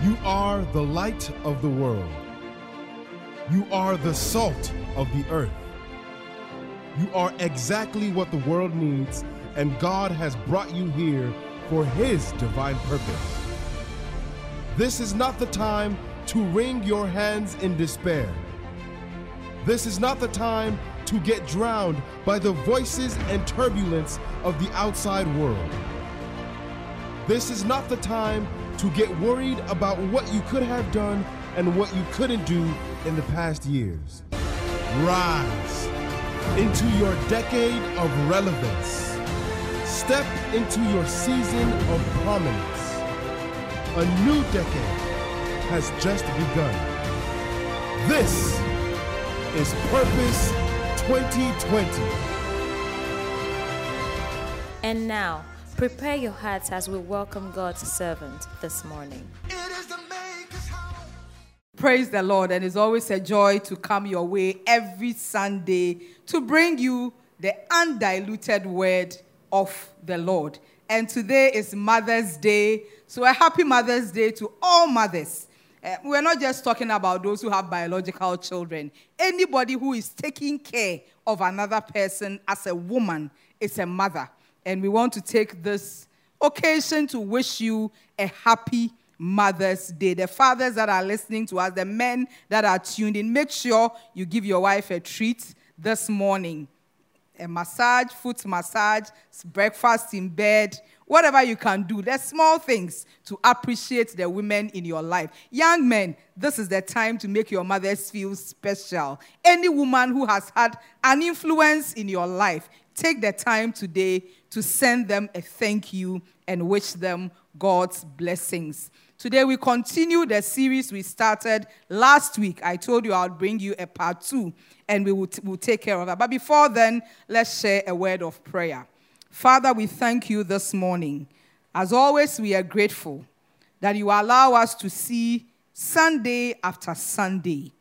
You are the light of the world. You are the salt of the earth. You are exactly what the world needs, and God has brought you here for His divine purpose. This is not the time to wring your hands in despair. This is not the time to get drowned by the voices and turbulence of the outside world. This is not the time to get worried about what you could have done and what you couldn't do in the past years. Rise into your decade of relevance. Step into your season of prominence. A new decade has just begun. This is Purpose 2020. And now, prepare your hearts as we welcome God's servant this morning. Praise the Lord, and it's always a joy to come your way every Sunday to bring you the undiluted word of the Lord. And today is Mother's Day, so a happy Mother's Day to all mothers. Uh, we're not just talking about those who have biological children. Anybody who is taking care of another person as a woman is a mother. And we want to take this occasion to wish you a happy Mother's Day. The fathers that are listening to us, the men that are tuned in, make sure you give your wife a treat this morning. A massage, foot massage, breakfast in bed, whatever you can do. There's small things to appreciate the women in your life. Young men, this is the time to make your mothers feel special. Any woman who has had an influence in your life, take the time today to send them a thank you and wish them God's blessings. Today we continue the series we started last week. I told you I'll bring you a part two and we will t- we'll take care of that. But before then, let's share a word of prayer. Father, we thank you this morning. As always, we are grateful that you allow us to see Sunday after Sunday.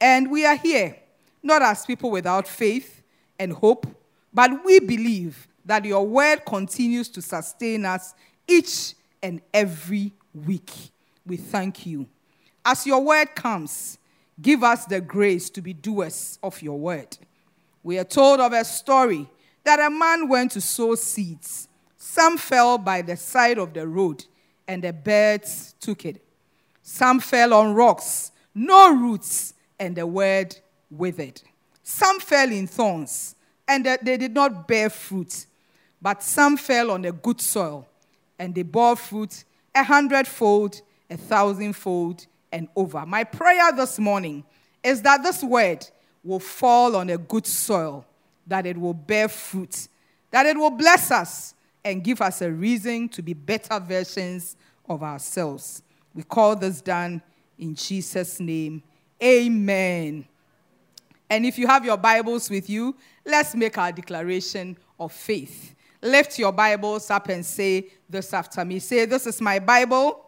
And we are here, not as people without faith and hope, but we believe that your word continues to sustain us each and every week. We thank you. As your word comes, give us the grace to be doers of your word. We are told of a story that a man went to sow seeds. Some fell by the side of the road, and the birds took it. Some fell on rocks, no roots, and the word withered. Some fell in thorns, and they did not bear fruit. But some fell on the good soil, and they bore fruit a hundredfold, a thousandfold, and over. My prayer this morning is that this word will fall on a good soil, that it will bear fruit, that it will bless us and give us a reason to be better versions of ourselves. We call this done in Jesus' name. Amen. And if you have your Bibles with you, let's make our declaration of faith. Lift your Bibles up and say this after me. Say, This is my Bible.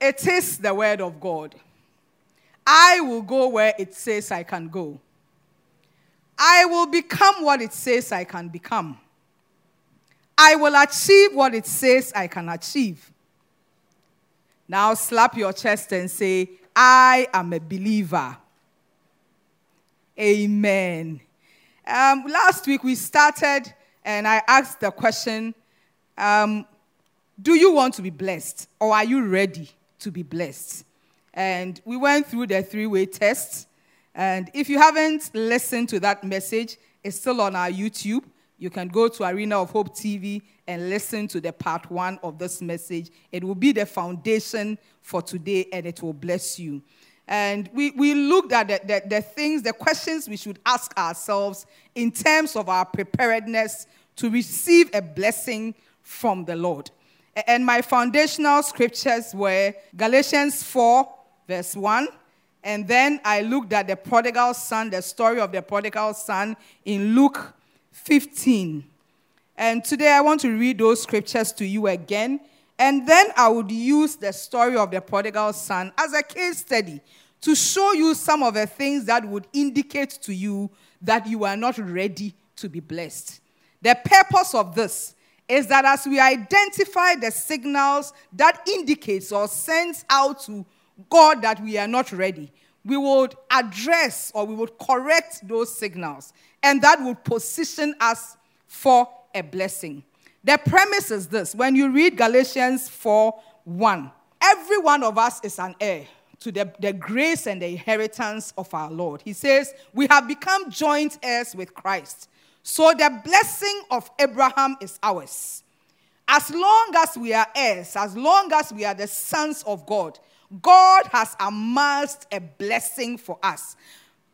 It is the Word of God. I will go where it says I can go. I will become what it says I can become. I will achieve what it says I can achieve. Now slap your chest and say, I am a believer. Amen. Um, last week we started and I asked the question um, Do you want to be blessed or are you ready to be blessed? And we went through the three way test. And if you haven't listened to that message, it's still on our YouTube. You can go to Arena of Hope TV and listen to the part one of this message. It will be the foundation for today and it will bless you. And we, we looked at the, the, the, things, the questions we should ask ourselves in terms of our preparedness to receive a blessing from the Lord. And my foundational scriptures were Galatians 4, verse 1. And then I looked at the prodigal son, the story of the prodigal son in Luke 15. And today I want to read those scriptures to you again. And then I would use the story of the prodigal son as a case study to show you some of the things that would indicate to you that you are not ready to be blessed. The purpose of this is that as we identify the signals that indicates or sends out to God that we are not ready, we would address or we would correct those signals, and that would position us for a blessing. The premise is this when you read Galatians 4 1, every one of us is an heir to the, the grace and the inheritance of our Lord. He says, We have become joint heirs with Christ. So the blessing of Abraham is ours. As long as we are heirs, as long as we are the sons of God, God has amassed a blessing for us.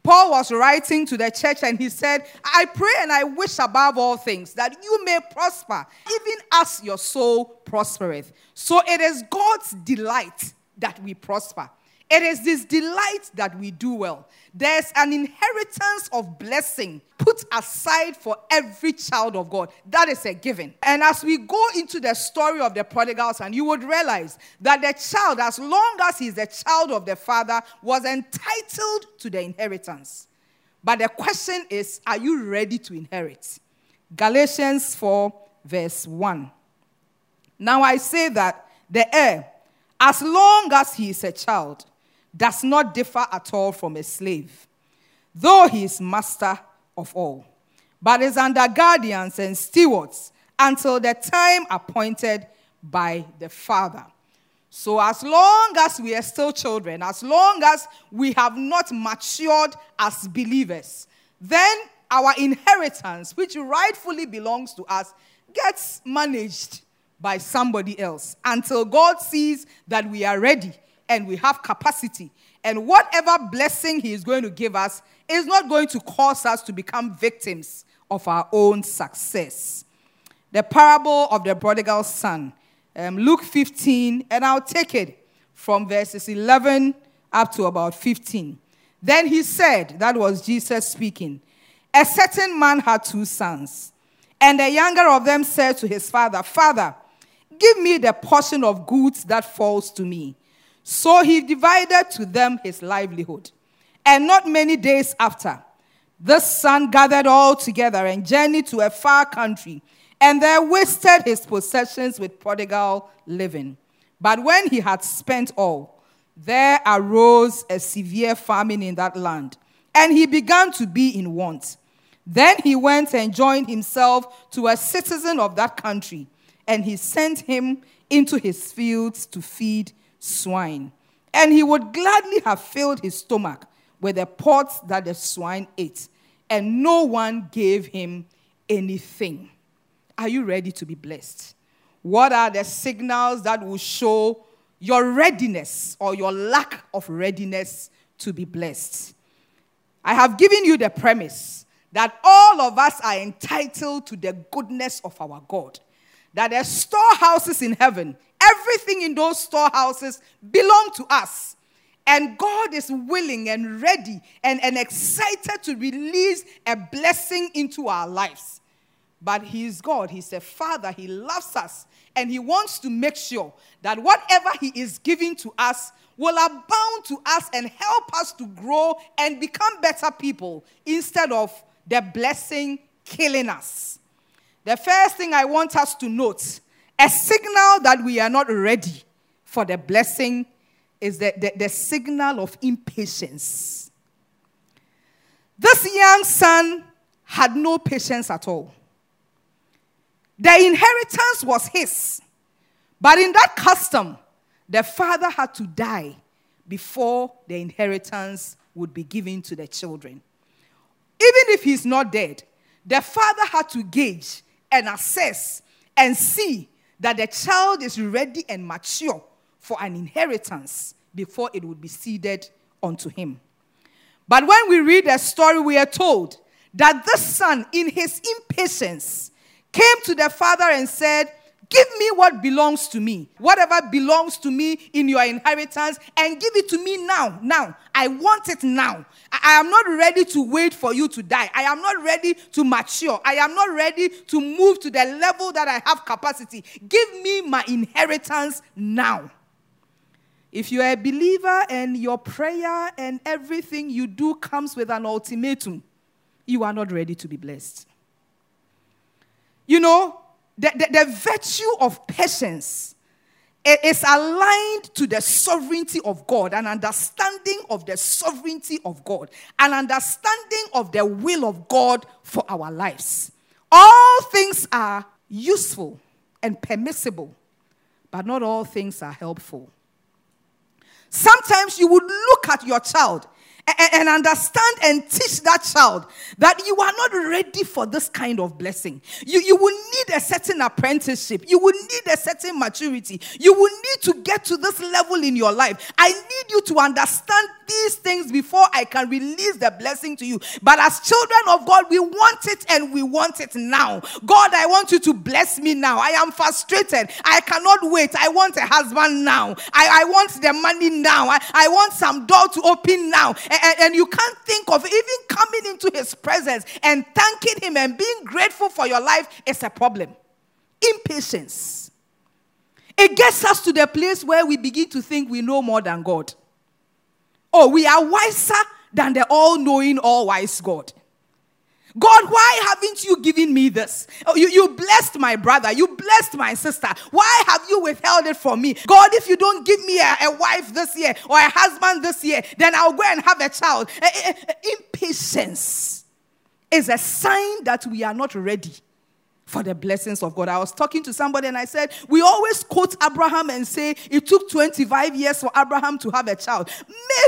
Paul was writing to the church and he said, I pray and I wish above all things that you may prosper, even as your soul prospereth. So it is God's delight that we prosper. It is this delight that we do well. There's an inheritance of blessing put aside for every child of God. That is a given. And as we go into the story of the prodigal son, you would realize that the child, as long as he's a child of the father, was entitled to the inheritance. But the question is, are you ready to inherit? Galatians 4, verse 1. Now I say that the heir, as long as he is a child, does not differ at all from a slave, though he is master of all, but is under guardians and stewards until the time appointed by the Father. So, as long as we are still children, as long as we have not matured as believers, then our inheritance, which rightfully belongs to us, gets managed by somebody else until God sees that we are ready and we have capacity. And whatever blessing He is going to give us is not going to cause us to become victims of our own success. The parable of the prodigal son, um, Luke 15, and I'll take it from verses 11 up to about 15. Then he said, that was Jesus speaking, a certain man had two sons. And the younger of them said to his father, Father, give me the portion of goods that falls to me. So he divided to them his livelihood. And not many days after, this son gathered all together and journeyed to a far country, and there wasted his possessions with prodigal living. But when he had spent all, there arose a severe famine in that land, and he began to be in want. Then he went and joined himself to a citizen of that country, and he sent him into his fields to feed swine. And he would gladly have filled his stomach with the pots that the swine ate, and no one gave him anything. Are you ready to be blessed? What are the signals that will show your readiness or your lack of readiness to be blessed? I have given you the premise that all of us are entitled to the goodness of our God, that there are storehouses in heaven Everything in those storehouses belong to us. And God is willing and ready and, and excited to release a blessing into our lives. But He is God, He's a Father, He loves us, and He wants to make sure that whatever He is giving to us will abound to us and help us to grow and become better people instead of the blessing killing us. The first thing I want us to note a signal that we are not ready for the blessing is the, the, the signal of impatience. This young son had no patience at all. The inheritance was his. But in that custom, the father had to die before the inheritance would be given to the children. Even if he's not dead, the father had to gauge and assess and see that the child is ready and mature for an inheritance before it would be ceded unto him. But when we read the story, we are told that this son, in his impatience, came to the father and said, Give me what belongs to me, whatever belongs to me in your inheritance, and give it to me now. Now, I want it now. I am not ready to wait for you to die. I am not ready to mature. I am not ready to move to the level that I have capacity. Give me my inheritance now. If you are a believer and your prayer and everything you do comes with an ultimatum, you are not ready to be blessed. You know, the, the, the virtue of patience it is aligned to the sovereignty of God, an understanding of the sovereignty of God, an understanding of the will of God for our lives. All things are useful and permissible, but not all things are helpful. Sometimes you would look at your child and, understand and teach that child that you are not ready for this kind of blessing. You, you will need a certain apprenticeship. You will need a certain maturity. You will need to get to this level in your life. I need you to understand these things before I can release the blessing to you. But as children of God, we want it and we want it now. God, I want you to bless me now. I am frustrated. I cannot wait. I want a husband now. I, I want the money now. I, I want some door to open now. And, and, you can't think of even coming into his presence and thanking him and being grateful for your life is a problem. Impatience. It gets us to the place where we begin to think we know more than God. Oh, we are wiser than the all knowing, all wise God. God, why haven't you given me this? Oh, you, you blessed my brother. You blessed my sister. Why have you withheld it from me? God, if you don't give me a, a wife this year or a husband this year, then I'll go and have a child. Eh, eh, eh, impatience is a sign that we are not ready for the blessings of God. I was talking to somebody and I said, We always quote Abraham and say it took 25 years for Abraham to have a child.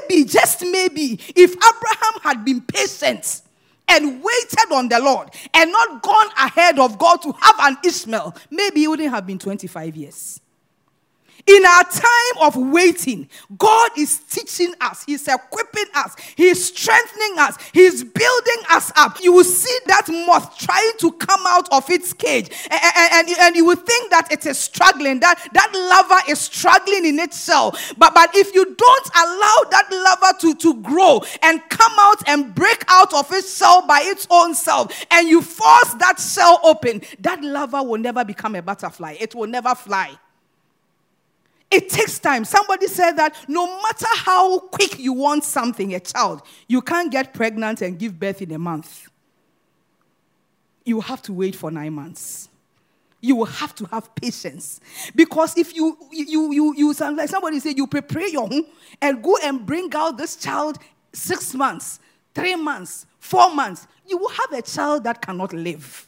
Maybe, just maybe, if Abraham had been patient and waited on the Lord and not gone ahead of God to have an Ishmael, maybe it wouldn't have been 25 years. In our time of waiting, God is teaching us, He's equipping us, He's strengthening us, He's building us up. You will see that moth trying to come out of its cage, and, and, and you will think that it is struggling, that that larva is struggling in its shell. But, but if you don't allow that larva to, to grow and come out and break out of its shell by its own self, and you force that shell open, that larva will never become a butterfly, it will never fly. It takes time. Somebody said that no matter how quick you want something, a child, you can't get pregnant and give birth in a month. You have to wait for nine months. You will have to have patience. Because if you, you, you, you, like somebody say, you prepare your home and go and bring out this child six months, three months, four months, you will have a child that cannot live.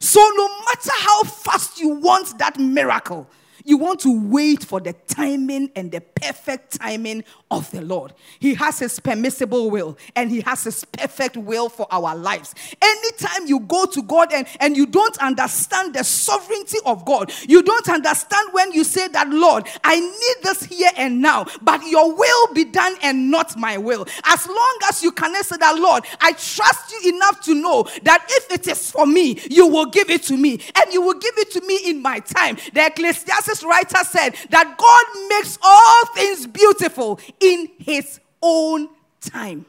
So, no matter how fast you want that miracle, you want to wait for the timing and the perfect timing of the Lord. He has His permissible will and He has His perfect will for our lives. Anytime you go to God and, and you don't understand the sovereignty of God, you don't understand when you say that, Lord, I need this here and now, but your will be done and not my will. As long as you can say that, Lord, I trust you enough to know that if it is for me, you will give it to me and you will give it to me in my time. The Ecclesiastes Genesis writer said that God makes all things beautiful in his own time.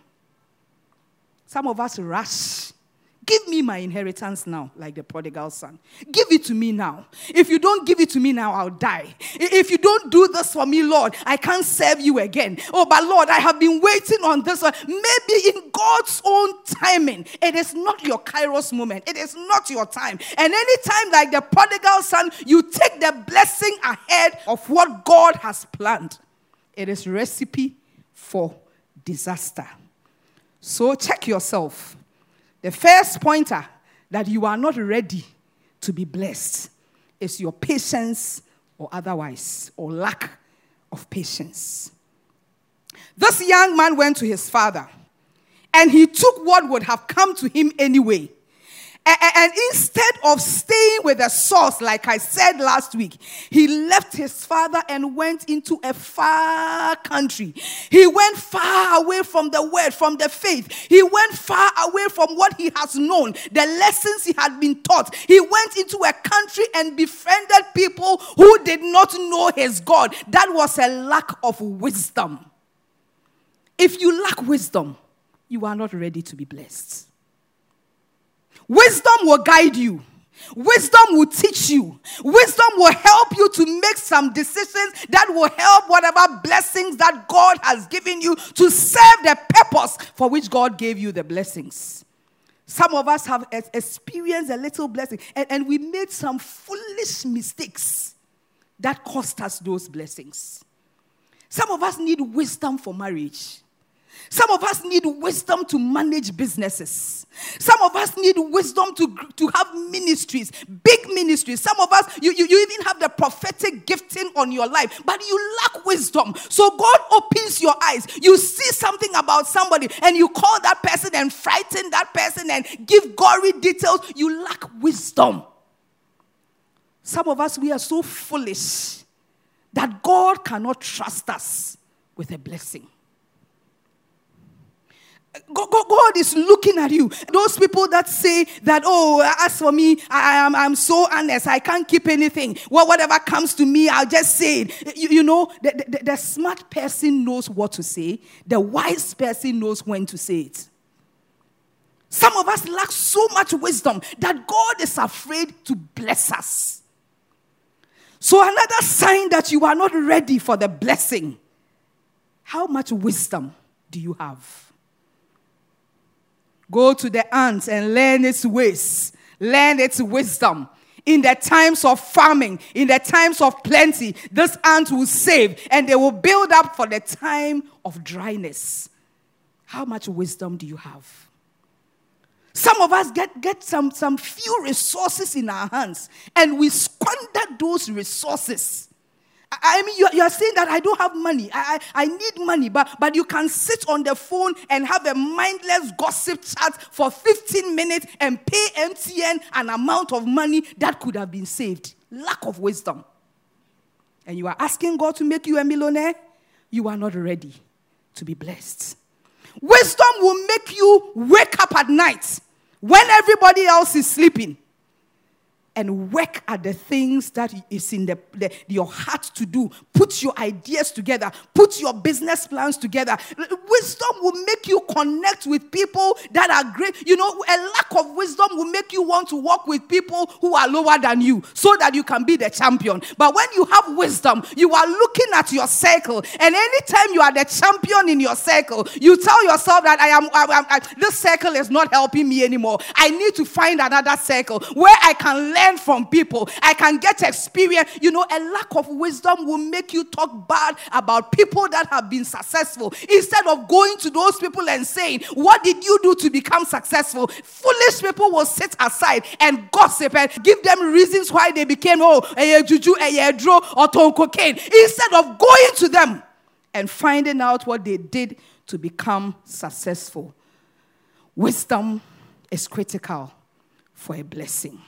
Some of us rush. Give me my inheritance now, like the prodigal son. Give it to me now. If you don't give it to me now, I'll die. If you don't do this for me, Lord, I can't serve you again. Oh, but Lord, I have been waiting on this one. Maybe in God's own timing, it is not your kairos moment. It is not your time. And anytime, like the prodigal son, you take the blessing ahead of what God has planned. It is recipe for disaster. So check yourself the first pointer that you are not ready to be blessed is your patience or otherwise, or lack of patience. This young man went to his father and he took what would have come to him anyway and instead of staying with the source, like I said last week, he left his father and went into a far country. He went far away from the word, from the faith. He went far away from what he has known, the lessons he had been taught. He went into a country and befriended people who did not know his God. That was a lack of wisdom. If you lack wisdom, you are not ready to be blessed. Wisdom will guide you. Wisdom will teach you. Wisdom will help you to make some decisions that will help whatever blessings that God has given you to serve the purpose for which God gave you the blessings. Some of us have experienced a little blessing, and, and we made some foolish mistakes that cost us those blessings. Some of us need wisdom for marriage. Some of us need wisdom to manage businesses. Some of us need wisdom to, to have ministries, big ministries. Some of us, you, you, you even have the prophetic gifting on your life, but you lack wisdom. So God opens your eyes. You see something about somebody and you call that person and frighten that person and give gory details. You lack wisdom. Some of us, we are so foolish that God cannot trust us with a blessing. God is looking at you. Those people that say that, oh, as for me, I am I'm so honest, I can't keep anything. Well, whatever comes to me, I'll just say it. You, you know, the, the, the smart person knows what to say, the wise person knows when to say it. Some of us lack so much wisdom that God is afraid to bless us. So, another sign that you are not ready for the blessing how much wisdom do you have? Go to the ants and learn its ways, learn its wisdom. In the times of farming, in the times of plenty, this ant will save and they will build up for the time of dryness. How much wisdom do you have? Some of us get, get some, some few resources in our hands and we squander those resources I mean, you, you are saying that I don't have money. I, I, I need money, but, but you can sit on the phone and have a mindless gossip chat for 15 minutes and pay MTN an amount of money that could have been saved. Lack of wisdom. And you are asking God to make you a millionaire? You are not ready to be blessed. Wisdom will make you wake up at night when everybody else is sleeping and work at the things that is in the, the, your heart to do. Put your ideas together. Put your business plans together. Wisdom will make you connect with people that are great. You know, a lack of wisdom will make you want to work with people who are lower than you so that you can be the champion. But when you have wisdom, you are looking at your circle. And anytime you are the champion in your circle, you tell yourself that I am, I, I, I, this circle is not helping me anymore. I need to find another circle where I can learn learn from people. I can get experience. You know, a lack of wisdom will make you talk bad about people that have been successful instead of going to those people and saying, What did you do to become successful? Foolish people will sit aside and gossip and give them reasons why they became, oh, a juju, a draw, or ton cocaine, instead of going to them and finding out what they did to become successful. Wisdom is critical for a blessing.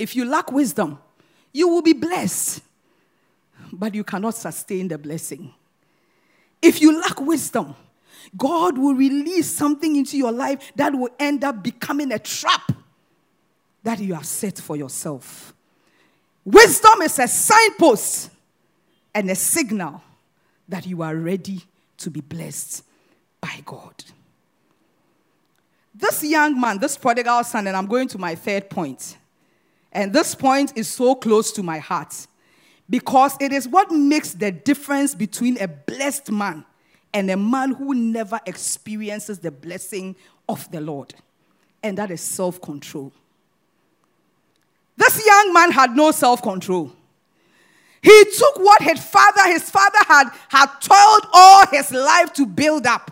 If you lack wisdom, you will be blessed, but you cannot sustain the blessing. If you lack wisdom, God will release something into your life that will end up becoming a trap that you have set for yourself. Wisdom is a signpost and a signal that you are ready to be blessed by God. This young man, this prodigal son, and I'm going to my third point. And this point is so close to my heart because it is what makes the difference between a blessed man and a man who never experiences the blessing of the Lord. And that is self control. This young man had no self control. He took what his father, his father had, had toiled all his life to build up.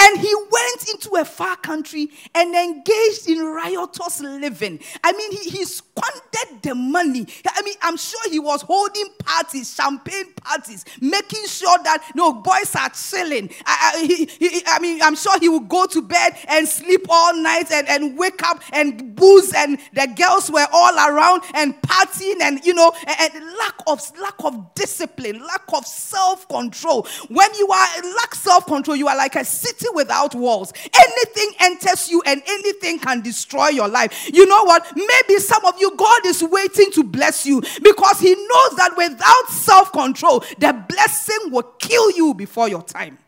And he went into a far country and engaged in riotous living. I mean, he, he squandered the money. I mean, I'm sure he was holding parties, champagne parties, making sure that no boys are chilling. I, I, he, he, I mean, I'm sure he would go to bed and sleep all night and, and wake up and booze, and the girls were all around and partying, and you know, and, and lack of lack of discipline, lack of self control. When you are lack self control, you are like a city without walls. Anything enters you and anything can destroy your life. You know what? Maybe some of you, God is waiting to bless you because He knows that without self control, the blessing will kill you before your time.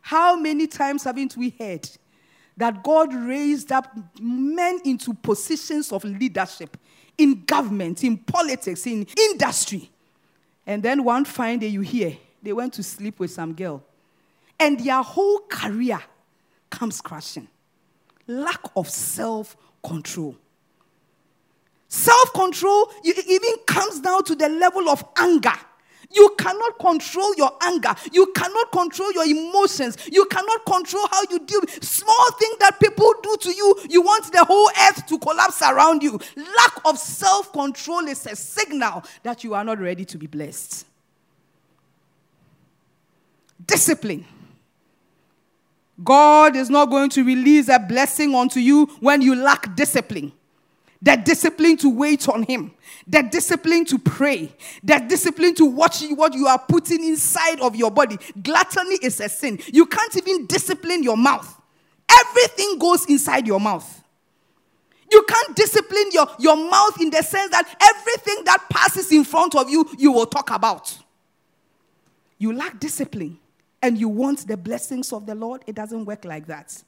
How many times haven't we heard that God raised up men into positions of leadership in government, in politics, in industry? And then one fine day you hear they went to sleep with some girl and their whole career comes crashing. Lack of self control. Self control even comes down to the level of anger. You cannot control your anger. You cannot control your emotions. You cannot control how you deal small things that people do to you. You want the whole earth to collapse around you. Lack of self control is a signal that you are not ready to be blessed. Discipline. God is not going to release a blessing onto you when you lack discipline the discipline to wait on Him, the discipline to pray, the discipline to watch what you are putting inside of your body. Gluttony is a sin. You can't even discipline your mouth, everything goes inside your mouth. You can't discipline your, your mouth in the sense that everything that passes in front of you, you will talk about. You lack discipline and you want the blessings of the Lord. It doesn't work like that.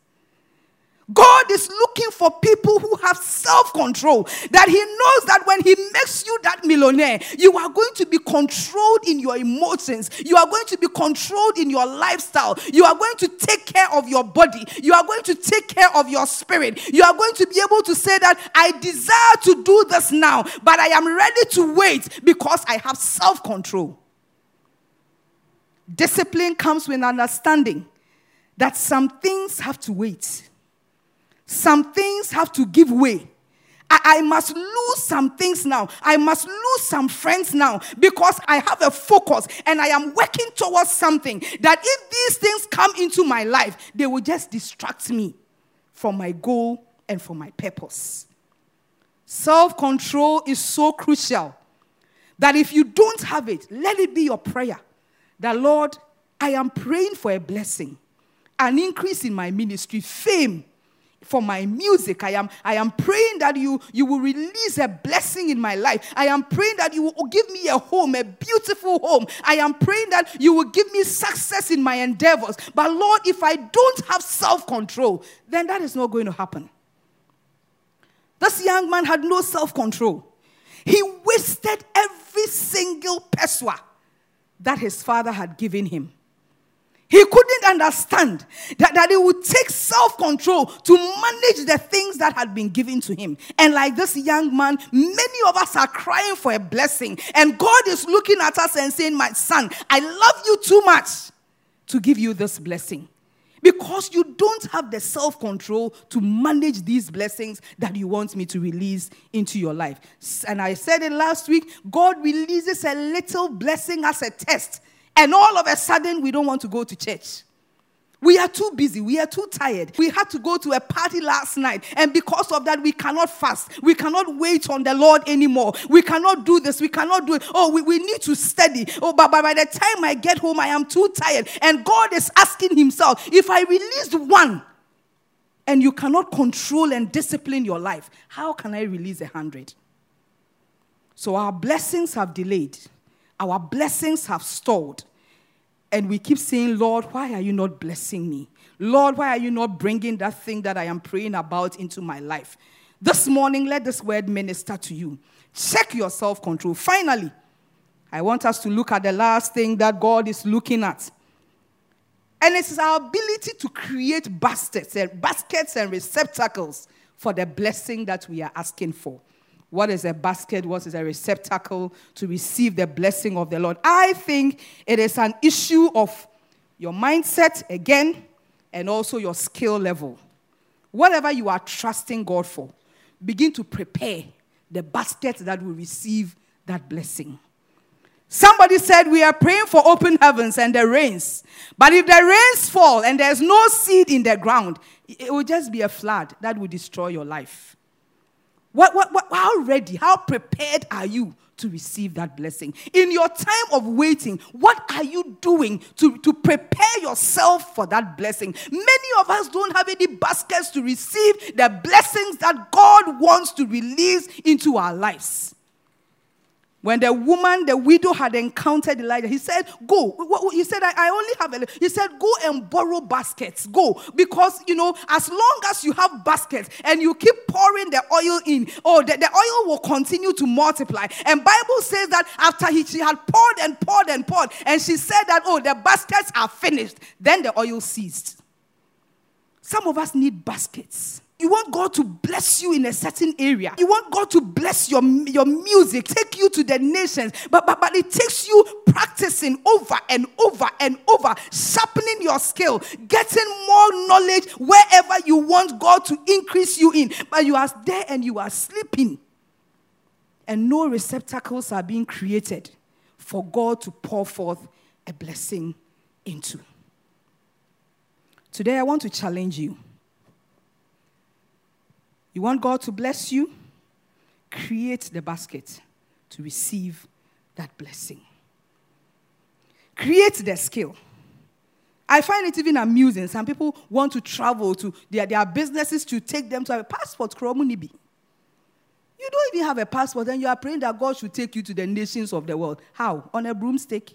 God is looking for people who have self control. That He knows that when He makes you that millionaire, you are going to be controlled in your emotions. You are going to be controlled in your lifestyle. You are going to take care of your body. You are going to take care of your spirit. You are going to be able to say that I desire to do this now, but I am ready to wait because I have self control. Discipline comes with understanding that some things have to wait. Some things have to give way. I, must lose some things now. I must lose some friends now because I have a focus and I am working towards something that if these things come into my life, they will just distract me from my goal and from my purpose. Self control is so crucial that if you don't have it, let it be your prayer that, Lord, I am praying for a blessing, an increase in my ministry, fame, for my music. I am, I am praying that you, you will release a blessing in my life. I am praying that you will give me a home, a beautiful home. I am praying that you will give me success in my endeavors. But Lord, if I don't have self control, then that is not going to happen. This young man had no self control. He wasted every single pesewa that his father had given him. He couldn't understand that, that it would take self control to manage the things that had been given to him. And like this young man, many of us are crying for a blessing. And God is looking at us and saying, My son, I love you too much to give you this blessing. Because you don't have the self control to manage these blessings that you want me to release into your life. And I said it last week God releases a little blessing as a test and all of a sudden, we don't want to go to church. We are too busy. We are too tired. We had to go to a party last night. And because of that, we cannot fast. We cannot wait on the Lord anymore. We cannot do this. We cannot do it. Oh, we, we need to study. Oh, but by, by the time I get home, I am too tired. And God is asking Himself, if I released one and you cannot control and discipline your life, how can I release a hundred? So our blessings have delayed our blessings have stalled. And we keep saying, Lord, why are you not blessing me? Lord, why are you not bringing that thing that I am praying about into my life? This morning, let this word minister to you. Check your self control. Finally, I want us to look at the last thing that God is looking at. And it's our ability to create baskets and baskets and receptacles for the blessing that we are asking for. What is a basket? What is a receptacle to receive the blessing of the Lord? I think it is an issue of your mindset again and also your skill level. Whatever you are trusting God for, begin to prepare the basket that will receive that blessing. Somebody said, We are praying for open heavens and the rains. But if the rains fall and there's no seed in the ground, it will just be a flood that will destroy your life. What, what, what, how ready, how prepared are you to receive that blessing? In your time of waiting, what are you doing to, to prepare yourself for that blessing? Many of us don't have any baskets to receive the blessings that God wants to release into our lives. When the woman, the widow, had encountered Elijah, he said, Go. He said, I, only have a. He said, Go and borrow baskets. Go. Because, you know, as long as you have baskets and you keep pouring the oil in, oh, the, the oil will continue to multiply. And Bible says that after he, she had poured and poured and poured, and she said that, Oh, the baskets are finished, then the oil ceased. Some of us need baskets. You want God to bless you in a certain area. You want God to bless your, your music, take you to the nations. But, but, but it takes you practicing over and over and over, sharpening your skill, getting more knowledge wherever you want God to increase you in. But you are there and you are sleeping. And no receptacles are being created for God to pour forth a blessing into. Today, I want to challenge you. You want God to bless you? Create the basket to receive that blessing. Create the skill. I find it even amusing. Some people want to travel to their, their businesses to take them to have a passport. You don't even have a passport, and you are praying that God should take you to the nations of the world. How? On a broomstick?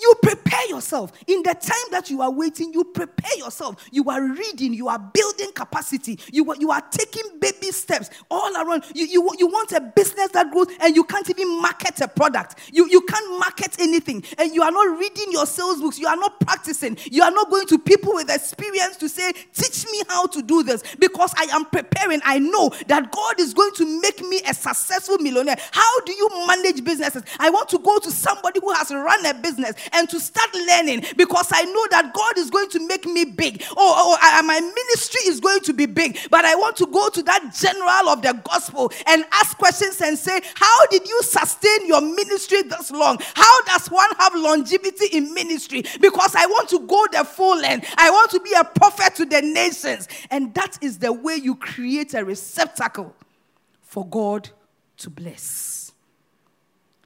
You prepare yourself. In the time that you are waiting, you prepare yourself. You are reading, you are building capacity, you are, you are taking baby steps all around. You, you, you want a business that grows and you can't even market a product. You, you can't market anything. And you are not reading your sales books, you are not practicing. You are not going to people with experience to say, Teach me how to do this because I am preparing. I know that God is going to make me a successful millionaire. How do you manage businesses? I want to go to somebody who has run a business and to start learning because I know that God is going to make me big. Oh, oh, oh I, my ministry is going to be big. But I want to go to that general of the gospel and ask questions and say, How did you sustain your ministry this long? How does one have longevity in ministry? Because I want to go the full length. I want to be a prophet to the nations. And that is the way you create a receptacle for God to bless.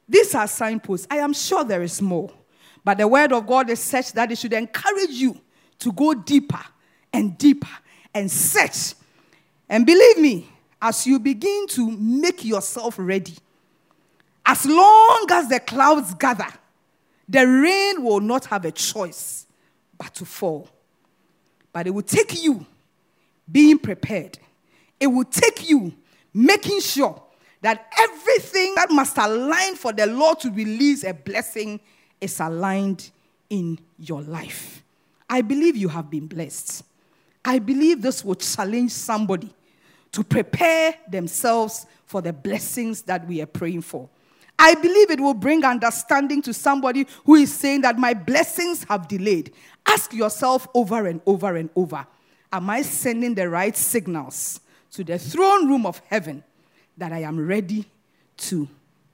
These are signposts. I am sure there is more. But the word of God is such that it should encourage you to go deeper and deeper and search. And believe me, as you begin to make yourself ready, as long as the clouds gather, the rain will not have a choice but to fall. But it will take you being prepared. It will take you making sure that everything that must align for the Lord to release a blessing is aligned in your life. I believe you have been blessed. I believe this will challenge somebody to prepare themselves for the blessings that we are praying for. I believe it will bring understanding to somebody who is saying that my blessings have delayed. Ask yourself over and over and over Am I sending the right signals to the throne room of heaven that I am ready to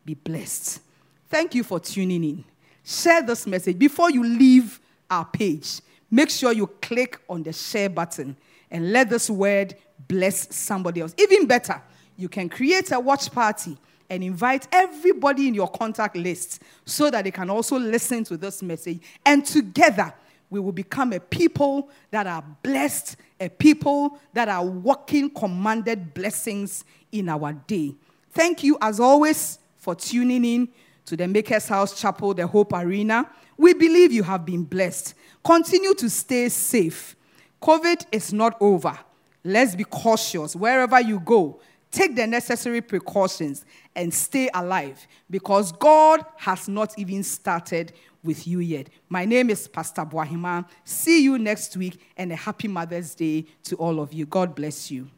be blessed? Thank you for tuning in share this message before you leave our page. Make sure you click on the share button and let this word bless somebody else. Even better, you can create a watch party and invite everybody in your contact list so that they can also listen to this message. And together, we will become a people that are blessed, a people that are walking commanded blessings in our day. Thank you, as always, for tuning in to the Maker's House Chapel, the Hope Arena. We believe you have been blessed. Continue to stay safe. COVID is not over. Let's be cautious wherever you go. Take the necessary precautions and stay alive because God has not even started with you yet. My name is Pastor Boahima. See you next week and a happy Mother's Day to all of you. God bless you.